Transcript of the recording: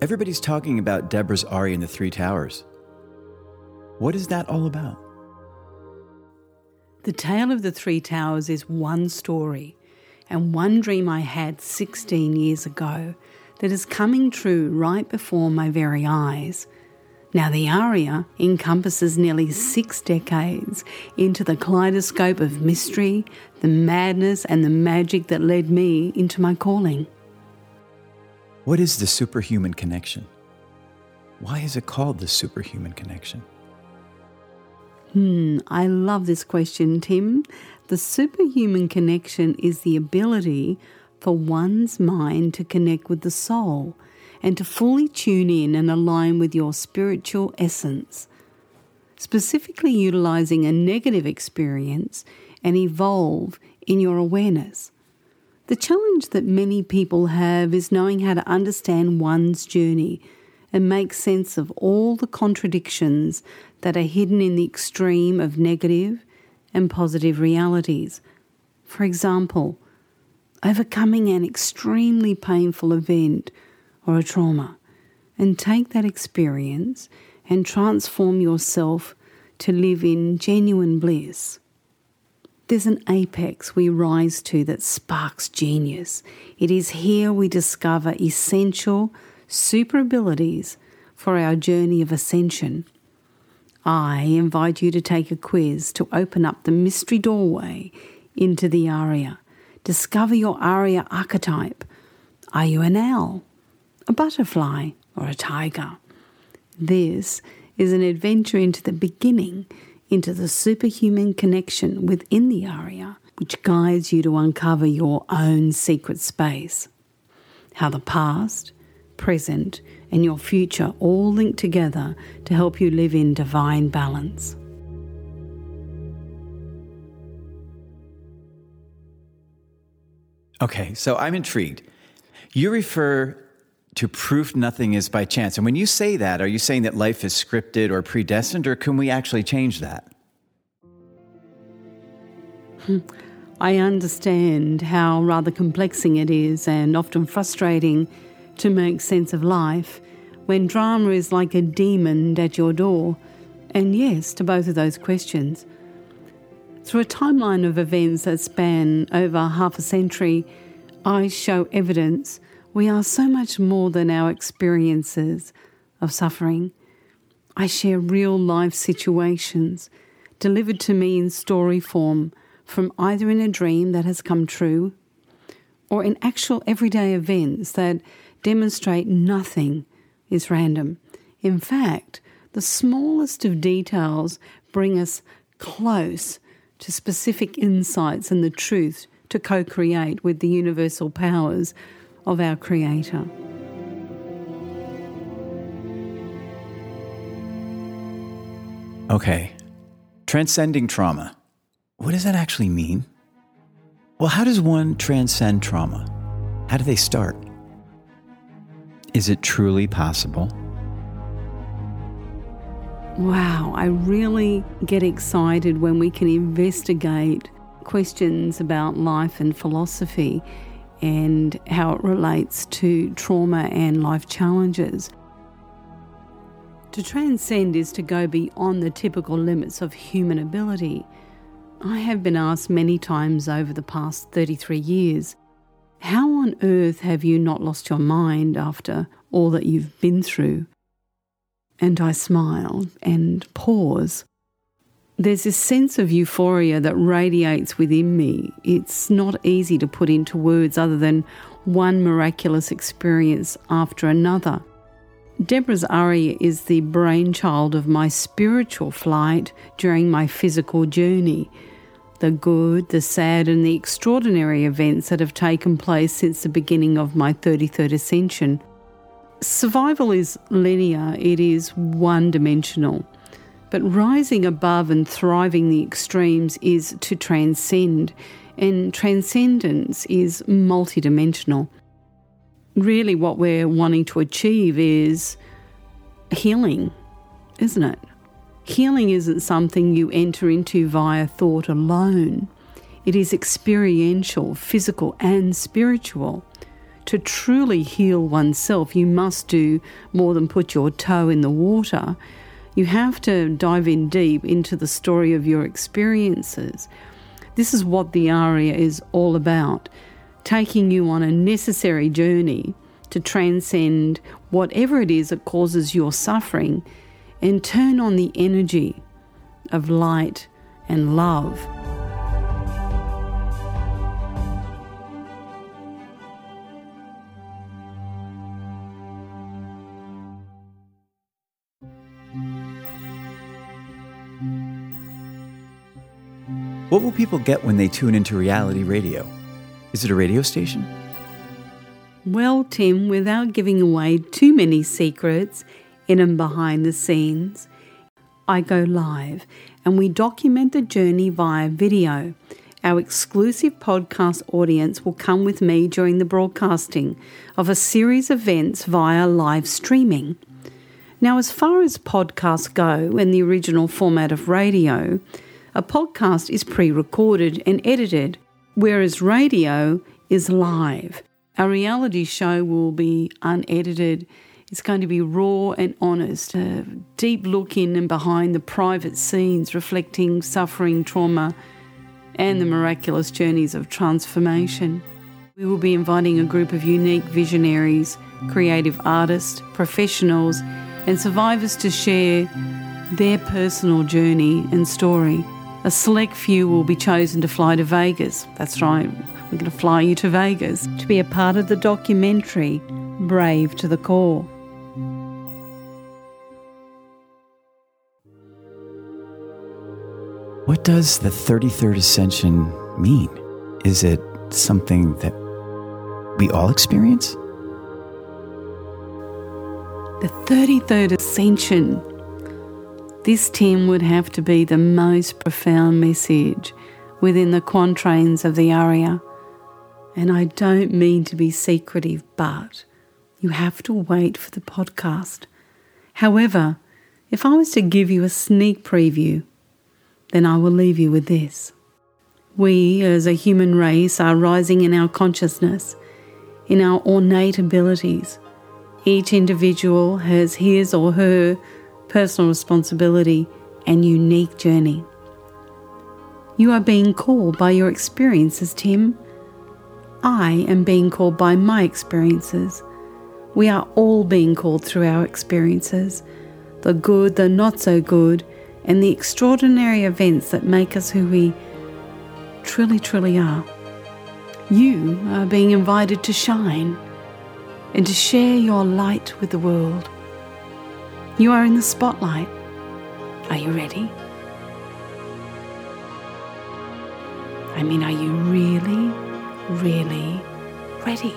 Everybody's talking about Deborah's Aria in the Three Towers. What is that all about? The Tale of the Three Towers is one story and one dream I had 16 years ago that is coming true right before my very eyes. Now, the aria encompasses nearly six decades into the kaleidoscope of mystery, the madness, and the magic that led me into my calling. What is the superhuman connection? Why is it called the superhuman connection? Hmm, I love this question, Tim. The superhuman connection is the ability for one's mind to connect with the soul and to fully tune in and align with your spiritual essence, specifically utilizing a negative experience and evolve in your awareness. The challenge that many people have is knowing how to understand one's journey and make sense of all the contradictions that are hidden in the extreme of negative and positive realities. For example, overcoming an extremely painful event or a trauma, and take that experience and transform yourself to live in genuine bliss. There's an apex we rise to that sparks genius. It is here we discover essential super abilities for our journey of ascension. I invite you to take a quiz to open up the mystery doorway into the aria Discover your aria archetype. Are you an owl, a butterfly, or a tiger? This is an adventure into the beginning, into the superhuman connection within the aria, which guides you to uncover your own secret space. How the past, present, and your future all link together to help you live in divine balance. Okay, so I'm intrigued. You refer to proof nothing is by chance. And when you say that, are you saying that life is scripted or predestined, or can we actually change that? Hmm. I understand how rather complexing it is and often frustrating to make sense of life when drama is like a demon at your door. And yes, to both of those questions. Through a timeline of events that span over half a century, I show evidence we are so much more than our experiences of suffering. I share real life situations delivered to me in story form from either in a dream that has come true or in actual everyday events that demonstrate nothing is random. In fact, the smallest of details bring us close to specific insights and the truth to co create with the universal powers of our Creator. Okay, transcending trauma. What does that actually mean? Well, how does one transcend trauma? How do they start? Is it truly possible? Wow, I really get excited when we can investigate questions about life and philosophy and how it relates to trauma and life challenges. To transcend is to go beyond the typical limits of human ability. I have been asked many times over the past 33 years how on earth have you not lost your mind after all that you've been through? and I smile and pause. There's this sense of euphoria that radiates within me. It's not easy to put into words other than one miraculous experience after another. Deborah's aria is the brainchild of my spiritual flight during my physical journey. The good, the sad, and the extraordinary events that have taken place since the beginning of my 33rd ascension Survival is linear, it is one dimensional. But rising above and thriving the extremes is to transcend, and transcendence is multidimensional. Really, what we're wanting to achieve is healing, isn't it? Healing isn't something you enter into via thought alone, it is experiential, physical, and spiritual to truly heal oneself, you must do more than put your toe in the water. You have to dive in deep into the story of your experiences. This is what the aria is all about taking you on a necessary journey to transcend whatever it is that causes your suffering and turn on the energy of light and love. What will people get when they tune into reality radio? Is it a radio station? Well, Tim, without giving away too many secrets in and behind the scenes, I go live and we document the journey via video. Our exclusive podcast audience will come with me during the broadcasting of a series of events via live streaming. Now, as far as podcasts go in the original format of radio, a podcast is pre recorded and edited, whereas radio is live. A reality show will be unedited. It's going to be raw and honest, a deep look in and behind the private scenes reflecting suffering, trauma, and the miraculous journeys of transformation. We will be inviting a group of unique visionaries, creative artists, professionals, and survivors to share their personal journey and story. A select few will be chosen to fly to Vegas. That's right, we're going to fly you to Vegas to be a part of the documentary Brave to the Core. What does the 33rd Ascension mean? Is it something that we all experience? The 33rd Ascension this Tim would have to be the most profound message within the quatrains of the aria. And I don't mean to be secretive, but you have to wait for the podcast. However, if I was to give you a sneak preview, then I will leave you with this. We, as a human race, are rising in our consciousness, in our ornate abilities. Each individual has his or her personal responsibility, and unique journey. You are being called by your experiences, Tim. I am being called by my experiences. We are all being called through our experiences the good, the not so good, and the extraordinary events that make us who we truly, truly are. You are being invited to shine and to share your light with the world. You are in the spotlight. Are you ready? I mean, are you really, really ready?